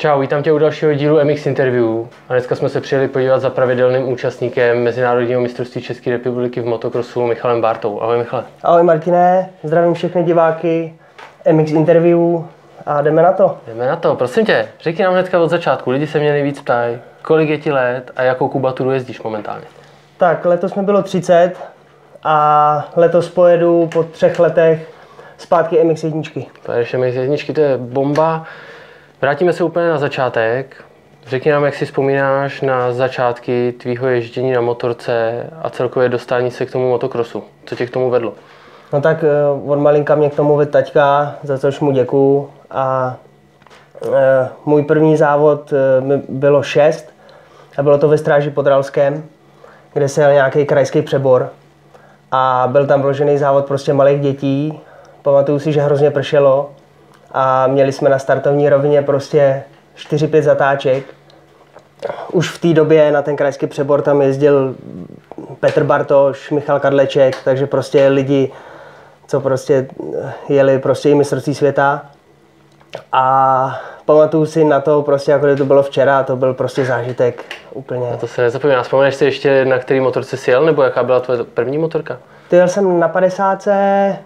Čau, vítám tě u dalšího dílu MX Interview. A dneska jsme se přijeli podívat za pravidelným účastníkem Mezinárodního mistrovství České republiky v motokrosu Michalem Bartou. Ahoj Michale. Ahoj Martine, zdravím všechny diváky MX Interview a jdeme na to. Jdeme na to, prosím tě, řekni nám hnedka od začátku, lidi se mě nejvíc ptají, kolik je ti let a jakou kubaturu jezdíš momentálně? Tak, letos mi bylo 30 a letos pojedu po třech letech zpátky MX1. Pojedeš MX jedničky, to je bomba. Vrátíme se úplně na začátek. Řekni nám, jak si vzpomínáš na začátky tvýho ježdění na motorce a celkově dostání se k tomu motokrosu. Co tě k tomu vedlo? No tak eh, od malinka mě k tomu vedl taťka, za což mu děkuju. A e, můj první závod e, mi bylo 6 a bylo to ve Stráži pod Ralskem, kde se jel nějaký krajský přebor. A byl tam vložený závod prostě malých dětí. Pamatuju si, že hrozně pršelo a měli jsme na startovní rovině prostě 4-5 zatáček. Už v té době na ten krajský přebor tam jezdil Petr Bartoš, Michal Kadleček, takže prostě lidi, co prostě jeli prostě i mistrovství světa. A pamatuju si na to prostě, jako to bylo včera, to byl prostě zážitek úplně. Na to se nezapomíná. Vzpomeneš si ještě, na který motorce jsi jel, nebo jaká byla tvoje první motorka? Ty jel jsem na 50,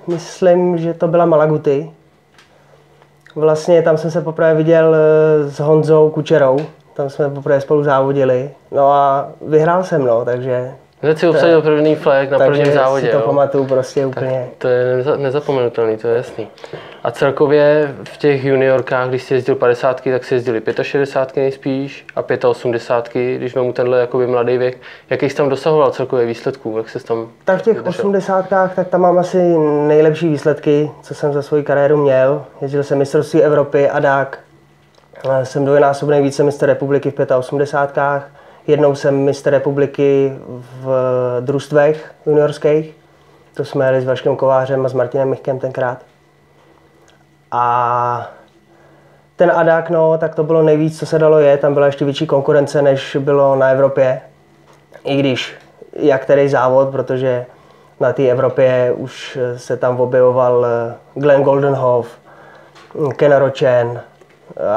myslím, že to byla Malaguty. Vlastně tam jsem se poprvé viděl eh, s Honzou Kučerou, tam jsme poprvé spolu závodili. No a vyhrál jsem, no, takže... Hned si obsadil první flag na prvním takže závodě. si to jo? pamatuju prostě úplně. To je neza- nezapomenutelný, to je jasný. A celkově v těch juniorkách, když jsi jezdil 50, tak si jezdili 65 nejspíš a 85, když mu tenhle jakoby mladý věk. Jaký jsi tam dosahoval celkově výsledků? Jak jsi tam Tak v těch držel? osmdesátkách, tak tam mám asi nejlepší výsledky, co jsem za svoji kariéru měl. Jezdil jsem mistrovství Evropy a. Eh, Jsem dvojnásobný vícemistr republiky v 85. Jednou jsem mistr republiky v družstvech juniorských. To jsme jeli s Vaškem Kovářem a s Martinem Michkem tenkrát. A ten Adak, no, tak to bylo nejvíc, co se dalo je. Tam byla ještě větší konkurence, než bylo na Evropě. I když jak který závod, protože na té Evropě už se tam objevoval Glenn Goldenhoff, Ken Rochen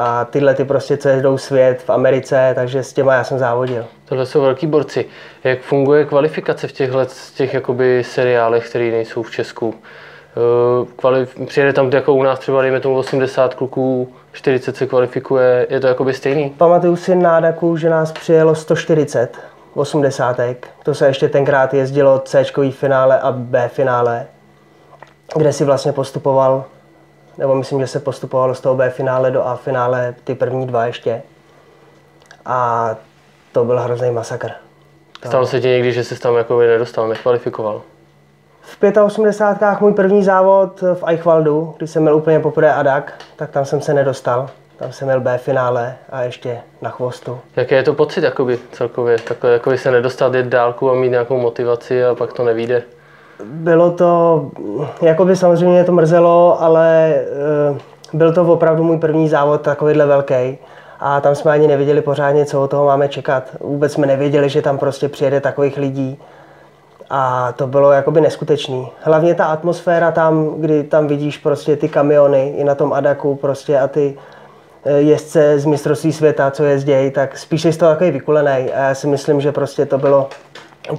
a tyhle ty prostě, co jedou svět v Americe, takže s těma já jsem závodil. Tohle jsou velký borci. Jak funguje kvalifikace v těchhle těch jakoby seriálech, které nejsou v Česku? Eh, Kvali- přijede tam jako u nás třeba, dejme tomu 80 kluků, 40 se kvalifikuje, je to jakoby stejný? Pamatuju si na Adaku, že nás přijelo 140 osmdesátek. To se ještě tenkrát jezdilo C finále a B finále, kde si vlastně postupoval, nebo myslím, že se postupovalo z toho B finále do A finále ty první dva ještě. A to byl hrozný masakr. Stalo se ti někdy, že jsi tam jakoby nedostal, nekvalifikoval? V 85. můj první závod v Eichwaldu, když jsem měl úplně poprvé Adak, tak tam jsem se nedostal. Tam jsem měl B finále a ještě na chvostu. Jaký je to pocit jakoby, celkově? Takhle jakoby se nedostat jet dálku a mít nějakou motivaci a pak to nevíde? Bylo to, jakoby samozřejmě mě to mrzelo, ale e, byl to opravdu můj první závod takovýhle velký. A tam jsme ani nevěděli pořádně, co od toho máme čekat. Vůbec jsme nevěděli, že tam prostě přijede takových lidí. A to bylo jakoby neskutečný. Hlavně ta atmosféra tam, kdy tam vidíš prostě ty kamiony i na tom Adaku prostě a ty e, jezdce z mistrovství světa, co jezdějí, tak spíš jsi to takový vykulený. A já si myslím, že prostě to bylo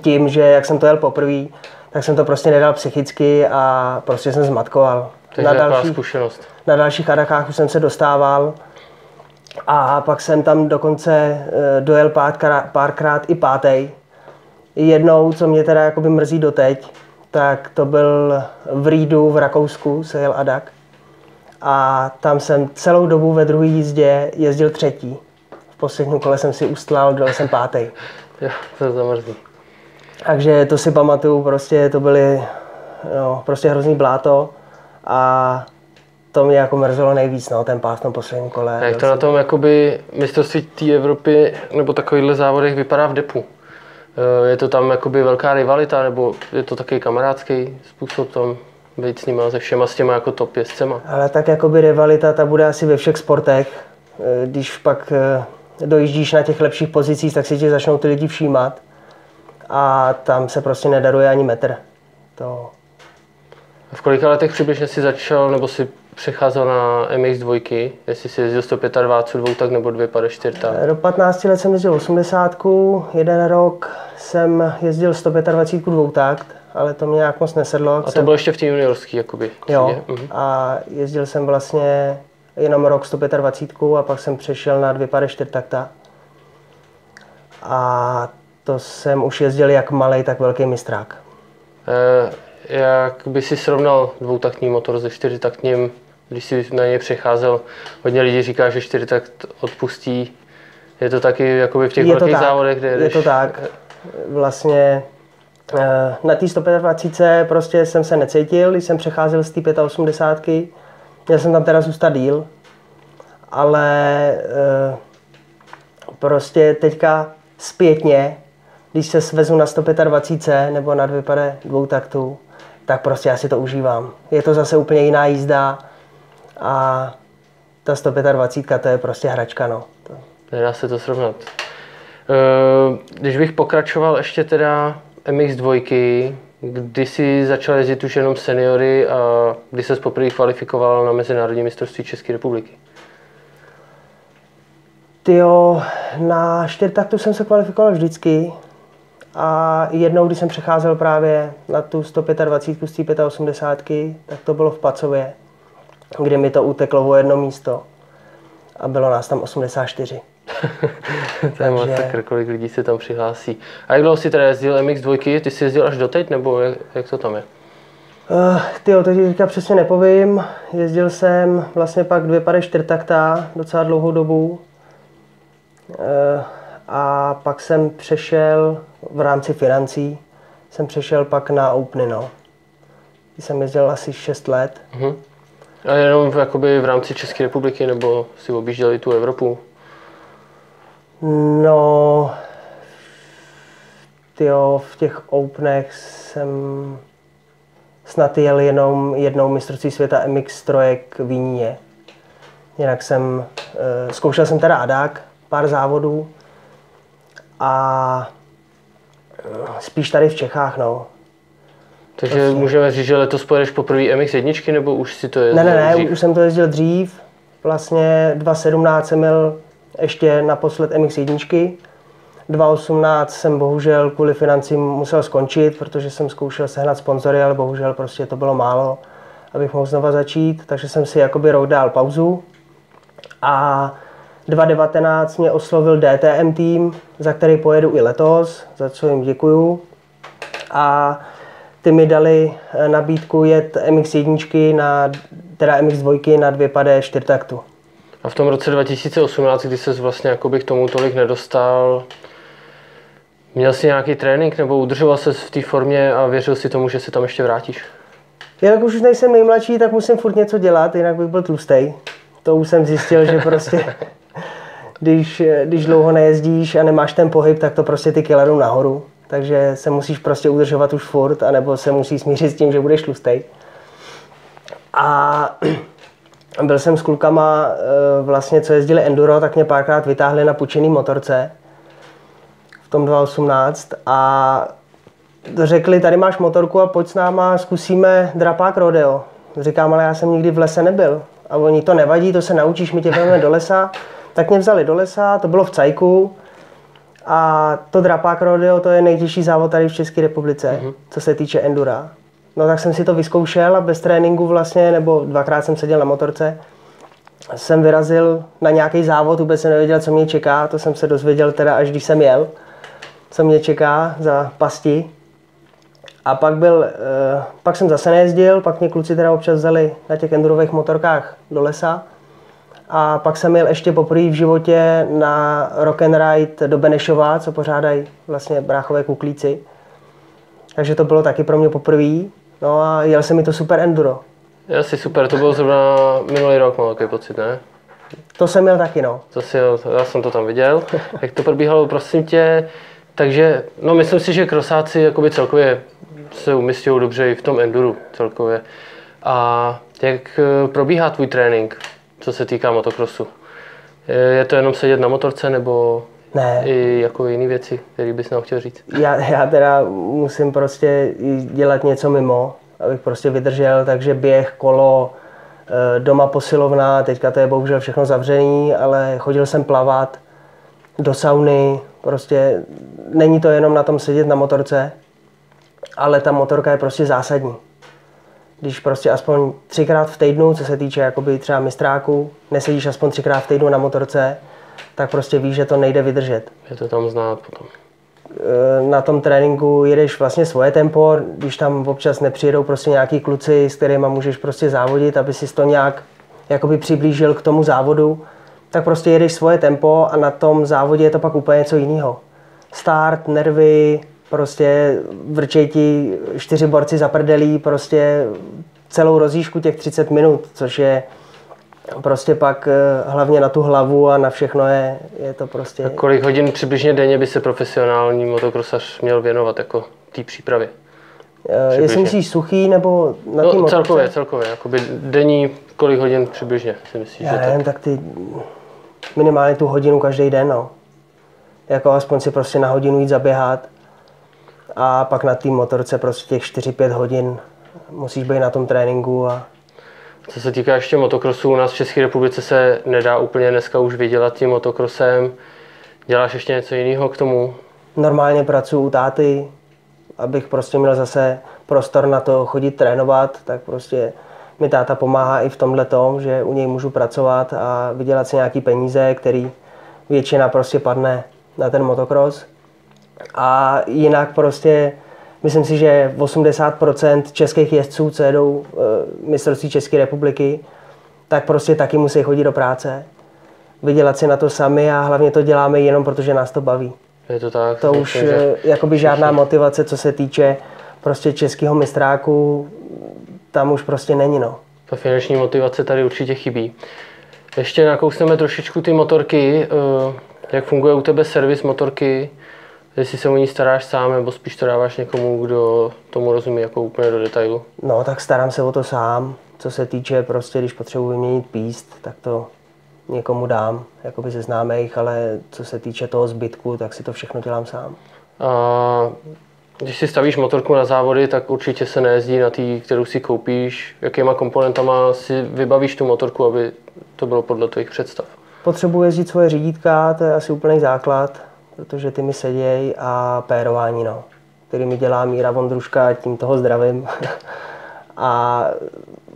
tím, že jak jsem to jel poprvé, tak jsem to prostě nedal psychicky a prostě jsem zmatkoval. Takže na taková zkušenost. na dalších adakách už jsem se dostával a pak jsem tam dokonce eh, dojel párkrát, párkrát i pátý. Jednou, co mě teda jakoby mrzí doteď, tak to byl v Rýdu v Rakousku, se jel Adak. A tam jsem celou dobu ve druhé jízdě jezdil třetí. V posledním kole jsem si ustlal, dojel jsem pátý. Jo, to je zamrzlý. Takže to si pamatuju, prostě to byly no, prostě hrozný bláto a to mě jako mrzelo nejvíc, no, ten v tom posledním kole. A jak to na tom jakoby mistrovství té Evropy nebo takovýchhle závodech vypadá v depu? Eh, Je to tam jakoby velká rivalita, nebo je to takový kamarádský způsob tam být s nima, se všema s těma jako top jezdcema? Ale tak jakoby rivalita ta bude asi ve všech sportech. Eh, Když pak eh, dojíždíš na těch lepších pozicích, tak si tě začnou ty lidi všímat a tam se prostě nedaruje ani metr. To, V kolika letech přibližně si začal, nebo si přecházel na MX2, jestli si jezdil 125 dvou tak nebo 254 tak. Do 15 let jsem jezdil 80, jeden rok jsem jezdil 125 dvou takt, ale to mě nějak moc nesedlo. A to jsem... bylo ještě v té juniorský, jakoby. Jo, Mhm. a jezdil jsem vlastně jenom rok 125 a pak jsem přešel na 254 takta. A to jsem už jezdil jak malý, tak velký mistrák. Eh, jak by si srovnal dvoutaktní motor se čtyřtaktním, když si na něj přecházel? Hodně lidí říká, že čtyřtakt odpustí. Je to taky jakoby v těch Je velkých tak, závodech, kde je jdeš, to tak. Vlastně eh, na té 125 prostě jsem se necítil, když jsem přecházel z té 85. Měl jsem tam teda zůstat díl, ale eh, prostě teďka zpětně, když se svezu na 125 nebo na vypade dvou taktů, tak prostě já si to užívám. Je to zase úplně jiná jízda a ta 125 to je prostě hračka, no. Nedá se to srovnat. Eh, Když bych pokračoval ještě teda MX2, kdy jsi začal jezdit už jenom seniory a kdy se poprvé kvalifikoval na Mezinárodní mistrovství České republiky? Tyjo, na čtyřtaktu jsem se kvalifikoval vždycky a jednou, když jsem přecházel právě na tu 125 z té 85, tak to bylo v Pacově, kde mi to uteklo o jedno místo a bylo nás tam 84. to je moc Takže- sakr, kolik lidí se tam přihlásí. A jak dlouho jsi teda jezdil MX2? Ty jsi jezdil až doteď, nebo jak, jak to tam je? Uh, tyjo, to ti teďka přesně nepovím. Jezdil jsem vlastně pak dvě pady čtyřtakta docela dlouhou dobu. Uh, a pak jsem přešel v rámci financí, jsem přešel pak na Openy, no. Jsem jezdil asi 6 let. Mhm. A jenom v, jakoby v rámci České republiky, nebo si objížděl i tu Evropu? No, tyjo, v těch Openech jsem snad jel jenom jednou mistrovství světa MX trojek v Víně. Jinak jsem, uh, zkoušel jsem teda Adák, pár závodů a eh, spíš tady v Čechách, no. Takže můžeme říct, že letos pojedeš poprvé MX1, nebo už si to Ne, jezdil ne, ne, dřív? už jsem to jezdil dřív. Vlastně 2017 jsem měl ještě naposled MX1. 2018 jsem bohužel kvůli financím musel skončit, protože jsem zkoušel sehnat sponzory, ale bohužel prostě to bylo málo, abych mohl znova začít, takže jsem si jakoby rok dal pauzu. A 2019 mě oslovil DTM tým, za který pojedu i letos, za co jim děkuju. A ty mi dali eh, nabídku jet MX1 na, teda MX2 na dvě padé čtyřtaktu. A v tom roce 2018, kdy se vlastně jakoby k tomu tolik nedostal, měl jsi nějaký trénink nebo udržoval se v té formě a věřil si tomu, že se tam ještě vrátíš? Jak už nejsem nejmladší, tak musím furt něco dělat, jinak bych byl tlustej. To už jsem zjistil, že prostě když, když dlouho nejezdíš a nemáš ten pohyb, tak to prostě ty kila nahoru. Takže se musíš prostě udržovat už furt, anebo se musíš smířit s tím, že budeš tlustej. A byl jsem s klukama, eh, vlastně, co jezdili enduro, tak mě párkrát vytáhli na půjčený motorce v tom 2018 a řekli, tady máš motorku a pojď s náma, zkusíme drapák rodeo. Říkám, ale já jsem nikdy v lese nebyl. A oni, to nevadí, to se naučíš, my tě do lesa. Tak mě vzali do lesa, to bylo v Cajku. A to drapák rodeo, to je nejtěžší závod tady v České republice, mm-hmm. co se týče endura. No tak jsem si to vyzkoušel a bez tréninku vlastně, nebo dvakrát jsem seděl na motorce, jsem vyrazil na nějaký závod, vůbec jsem nevěděl, co mě čeká, to jsem se dozvěděl teda až když jsem jel, co mě čeká za pasti. A pak byl, eh, pak jsem zase nejezdil, pak mě kluci teda občas vzali na těch endurových motorkách do lesa. A pak jsem jel ještě poprvé v životě na Rock and Ride do Benešova, co pořádají vlastně bráchové kuklíci. Takže to bylo taky pro mě poprvé. No a jel se mi to super enduro. Asi super, to bylo zrovna minulý rok, mám takový pocit, ne? To jsem měl taky, no. To si, já jsem to tam viděl. Jak to probíhalo, prosím tě. Takže, no myslím si, že krosáci jakoby celkově se umístějí dobře i v tom enduru celkově. A jak eh, probíhá tvůj trénink, co se týká motokrosu? Je- to jenom sedět na motorce nebo Ne, i jako jiné věci, které bys nám chtěl říct? já, já teda musím prostě dělat něco mimo, abych prostě vydržel, takže běh, kolo, Eh, doma posilovna, teďka to je bohužel všechno zavřený, ale chodil jsem plavat do sauny, prostě není to jenom na tom sedět na motorce, ale ta motorka je prostě zásadní. Když prostě aspoň třikrát v týdnu, co se týče jakoby třeba mistráku, nesedíš aspoň třikrát v týdnu na motorce, tak prostě víš, že to nejde vydržet. Je to tam znát potom. Eh, na tom tréninku jedeš vlastně svoje tempo, když tam občas nepřijedou prostě nějaký kluci, s kterými můžeš prostě závodit, aby si to nějak jakoby přiblížil k tomu závodu, tak prostě jedeš svoje tempo a na tom závodě je to pak úplně něco jiného. Start, nervy, prostě vrčej ti čtyři borci zaprdelí prostě celou rozíšku těch 30 minut, což je prostě pak eh, hlavně na tu hlavu a na všechno je, je to prostě... A kolik hodin přibližně denně by se profesionální motokrosař měl věnovat jako té přípravě? Eh, jestli myslíš suchý nebo na no, celkově, celkově, jakoby denní, kolik hodin přibližně si myslíš? Já nevím, tak ty minimálně tu hodinu každý den, no. Jako aspoň si prostě na hodinu jít zaběhat a pak na té motorce prostě těch 4-5 hodin musíš být na tom tréninku a co se týká ještě motokrosu, u nás v České republice se nedá úplně dneska už vydělat tím motokrosem. Děláš ještě něco jiného k tomu? Normálně pracuji u táty, abych prostě měl zase prostor na to chodit trénovat, tak prostě mi táta pomáhá i v tomhle tom, že u něj můžu pracovat a vydělat si nějaký peníze, který většina prostě padne na ten motokros. A jinak prostě Myslím si, že 80% českých jezdců, co jedou e, mistrovství České republiky, tak prostě taky musí chodit do práce, vydělat si na to sami a hlavně to děláme jenom protože nás to baví. Je to tak. To už že... Eh, jakoby žádná motivace, co se týče prostě českého mistráku, tam už prostě není. No. Ta finanční motivace tady určitě chybí. Ještě nakousneme trošičku ty motorky. Eh, jak funguje u tebe servis motorky? Jestli se o ní staráš sám, nebo spíš to dáváš někomu, kdo tomu rozumí jako úplně do detailu? No, tak starám se o to sám. Co se týče prostě, když potřebuji vyměnit píst, tak to někomu dám, jakoby ze známých, ale co se týče toho zbytku, tak si to všechno dělám sám. A když si stavíš motorku na závody, tak určitě se nejezdí na té, kterou si koupíš. Jakýma komponentama si vybavíš tu motorku, aby to bylo podle tvých představ? Potřebuji jezdit svoje řídítka, to je asi úplný základ protože ty mi sedějí a pérování, no, který mi dělá Míra Vondruška, tím toho zdravím. a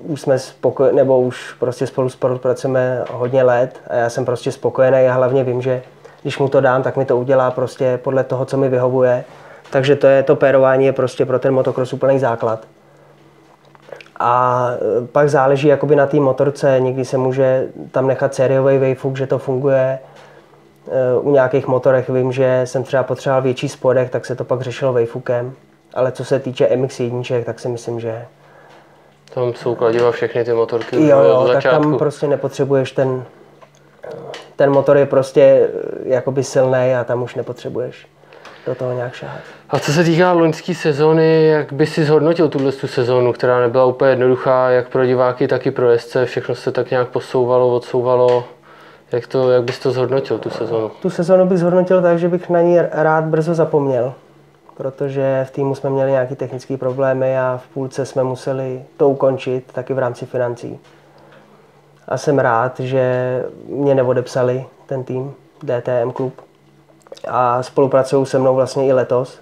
už jsme spokojeni, nebo už prostě spolu spolupracujeme hodně let a já jsem prostě spokojený a hlavně vím, že když mu to dám, tak mi to udělá prostě podle toho, co mi vyhovuje. Takže to je to pérování je prostě pro ten motocross úplný základ. A pak záleží jakoby na té motorce, někdy se může tam nechat sériový wavefuk, že to funguje, u nějakých motorech vím, že jsem třeba potřeboval větší spodek, tak se to pak řešilo wayfukem. Ale co se týče MX1, tak si myslím, že... Tam jsou kladiva všechny ty motorky jo, jo, tak tam prostě nepotřebuješ ten... Ten motor je prostě eh, jakoby silný a tam už nepotřebuješ do toho nějak šáhat. A co se týká loňské sezóny, jak by si zhodnotil tuhle tu sezónu, která nebyla úplně jednoduchá, jak pro diváky, tak i pro jezdce, všechno se tak nějak posouvalo, odsouvalo. Jak, to, jak bys to zhodnotil, tu sezonu? Tu sezonu bych zhodnotil tak, že bych na ní rád brzo zapomněl, protože v týmu jsme měli nějaké technické problémy a v půlce jsme museli to ukončit, taky v rámci financí. A jsem rád, že mě neodepsali ten tým, DTM klub. A spolupracují se mnou vlastně i letos.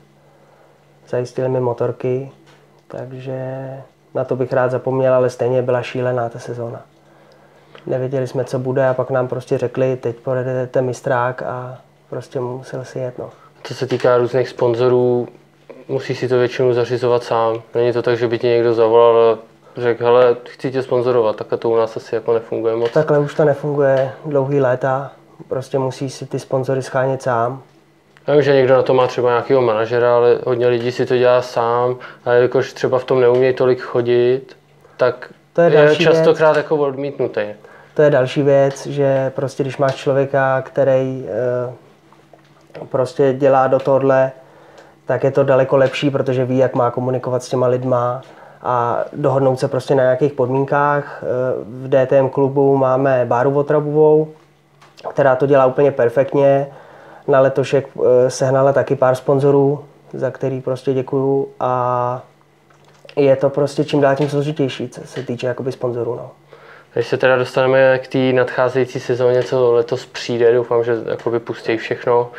Zajistili mi motorky, takže na to bych rád zapomněl, ale stejně byla šílená ta sezóna nevěděli jsme, co bude a pak nám prostě řekli, teď pojedete mistrák a prostě musel si jet. No. Co se týká různých sponzorů, musíš si to většinou zařizovat sám. Není to tak, že by ti někdo zavolal a řekl, hele, chci tě sponzorovat, tak to u nás asi jako nefunguje moc. Takhle už to nefunguje dlouhý léta, prostě musíš si ty sponzory schánět sám. Já vím, že někdo na to má třeba nějakého manažera, ale hodně lidí si to dělá sám a jelikož třeba v tom neumějí tolik chodit, tak to je, je častokrát věc. jako odmítnutý to je další věc, že prostě když máš člověka, který eh, prostě dělá do tohle, tak je to daleko lepší, protože ví, jak má komunikovat s těma lidma a dohodnout se prostě na nějakých podmínkách. Eh, v DTM klubu máme Báru Votrabovou, která to dělá úplně perfektně. Na letošek eh, sehnala taky pár sponzorů, za který prostě děkuju a je to prostě čím dál tím složitější, co se týče jakoby sponzorů. No. Když se teda dostaneme k té nadcházející sezóně, co letos přijde, doufám, že jakoby pustí všechno.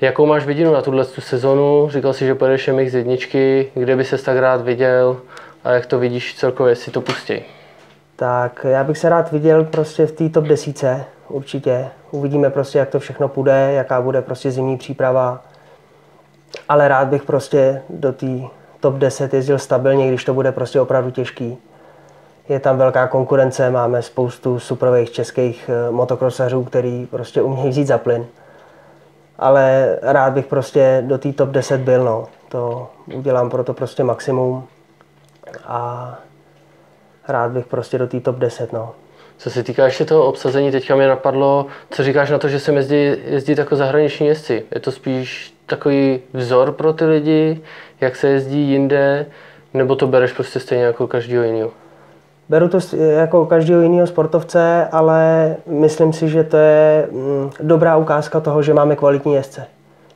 Jakou máš vidinu na tuhle tu sezonu? Říkal jsi, že pojedeš MX jedničky, kde by se tak rád viděl a jak to vidíš celkově, jestli to pustí? Tak já bych se rád viděl prostě v té top desíce, určitě. Uvidíme prostě, jak to všechno půjde, jaká bude prostě zimní příprava. Ale rád bych prostě do té top 10 jezdil stabilně, když to bude prostě opravdu těžký. Je tam velká konkurence, máme spoustu suprových českých eh, motokrosařů, který prostě umějí vzít za plyn. Ale rád bych prostě do té top 10 byl, no. To udělám pro to prostě maximum. A rád bych prostě do té top 10, no. Co se týká ještě toho obsazení, teďka mě napadlo, co říkáš na to, že se jezdí, jezdí jako zahraniční jezdci. Je to spíš takový vzor pro ty lidi, jak se jezdí jinde, nebo to bereš prostě stejně jako každého jiného? Beru to jako každého jiného sportovce, ale myslím si, že to je mm, dobrá ukázka toho, že máme kvalitní jezdce.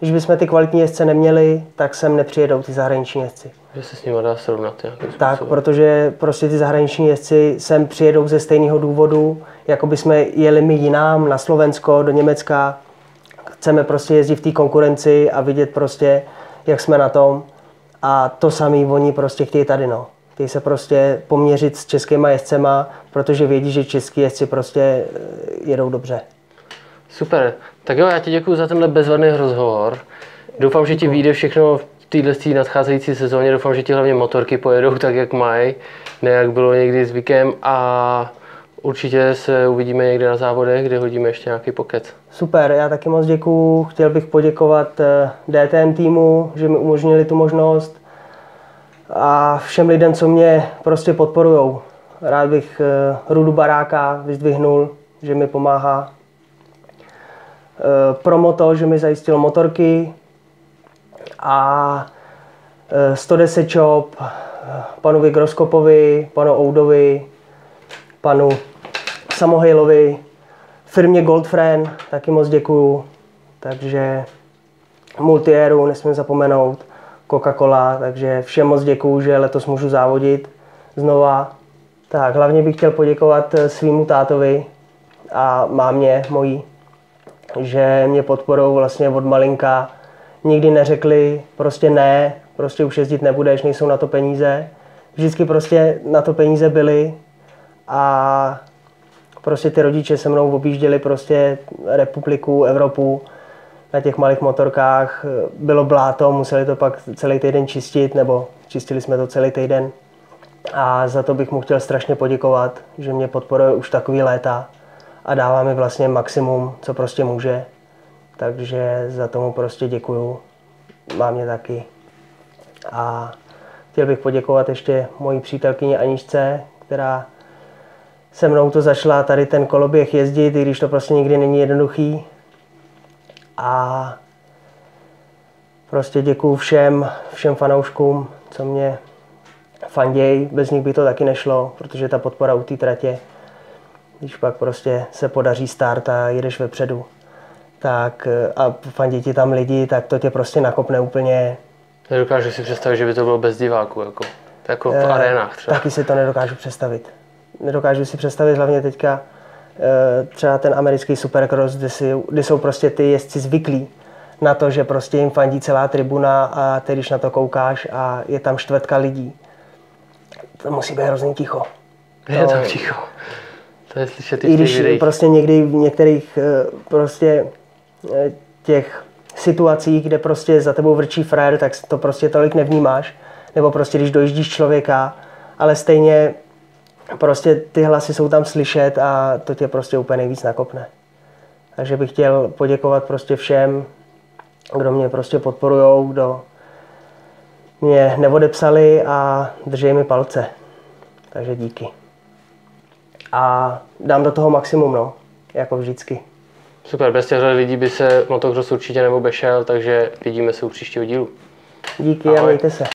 Když bychom ty kvalitní jezdce neměli, tak sem nepřijedou ty zahraniční jezdci. Že se s nimi dá srovnat. Tak, protože prostě ty zahraniční jezdci sem přijedou ze stejného důvodu, jako by jsme jeli my jinám na Slovensko, do Německa. Chceme prostě jezdit v té konkurenci a vidět prostě, jak jsme na tom. A to samý oni prostě chtějí tady, no. Chtějí se prostě poměřit s českýma jezdcema, protože vědí, že český jezdci prostě eh, jedou dobře. Super. Tak jo, já ti děkuji za tenhle bezvadný rozhovor. Doufám, že ti vyjde všechno v téhle nadcházející sezóně. Doufám, že ti hlavně motorky pojedou tak, jak mají, ne jak bylo někdy zvykem a určitě se uvidíme někde na závodech, kde hodíme ještě nějaký pokec. Super, já taky moc děkuji. Chtěl bych poděkovat eh, DTM týmu, že mi umožnili tu možnost a všem lidem, co mě prostě podporují. Rád bych eh, Rudu Baráka vyzdvihnul, že mi pomáhá Eh, promoto, že mi zajistil motorky a 110 eh, Shop, panu Vigroskopovi, panu Oudovi, panu Samohejlovi, firmě Goldfriend, taky moc děkuju. Takže Multieru nesmím zapomenout, Coca-Cola, takže všem moc děkuju, že letos můžu závodit znova. Tak hlavně bych chtěl poděkovat svýmu tátovi a mámě mojí, že mě podporou vlastně od malinka. Nikdy neřekli prostě ne, prostě už jezdit nebudeš, nejsou na to peníze. Vždycky prostě na to peníze byly a prostě ty rodiče se mnou objížděli prostě republiku, Evropu na těch malých motorkách. Bylo bláto, museli to pak celý týden čistit, nebo čistili jsme to celý týden. A za to bych mu chtěl strašně poděkovat, že mě podporuje už takový léta a dává mi vlastně maximum, co prostě může. Takže za tomu prostě děkuju. Má mě taky. A chtěl bych poděkovat ještě mojí přítelkyni Aničce, která se mnou to začala tady ten koloběh jezdit, i když to prostě nikdy není jednoduchý. A prostě děkuju všem, všem fanouškům, co mě fanděj, bez nich by to taky nešlo, protože ta podpora u té tratě když pak prostě se podaří start a jedeš vepředu, tak a fandí ti tam lidi, tak to tě prostě nakopne úplně. Nedokážu si představit, že by to bylo bez diváků, jako, jako v e, arénách třeba. Taky si to nedokážu představit. Nedokážu si představit hlavně teďka třeba ten americký supercross, kde, si, kde jsou prostě ty jezdci zvyklí na to, že prostě jim fandí celá tribuna a ty, když na to koukáš a je tam štvrtka lidí, to musí být hrozně ticho. Je to... tam ticho. To je slyšet I když videích. prostě někdy v některých eh, prostě eh, těch situacích, kde prostě za tebou vrčí frajer, tak to prostě tolik nevnímáš. Nebo prostě když dojíždíš člověka, ale stejně prostě ty hlasy jsou tam slyšet a to tě prostě úplně nejvíc nakopne. Takže bych chtěl poděkovat prostě všem, kdo mě prostě podporujou, kdo mě neodepsali a drží mi palce. Takže díky a dám do toho maximum, no, jako vždycky. Super, bez těchto lidí by se motocross určitě neobešel, takže vidíme se u příštího dílu. Díky Ahoj. a mějte se.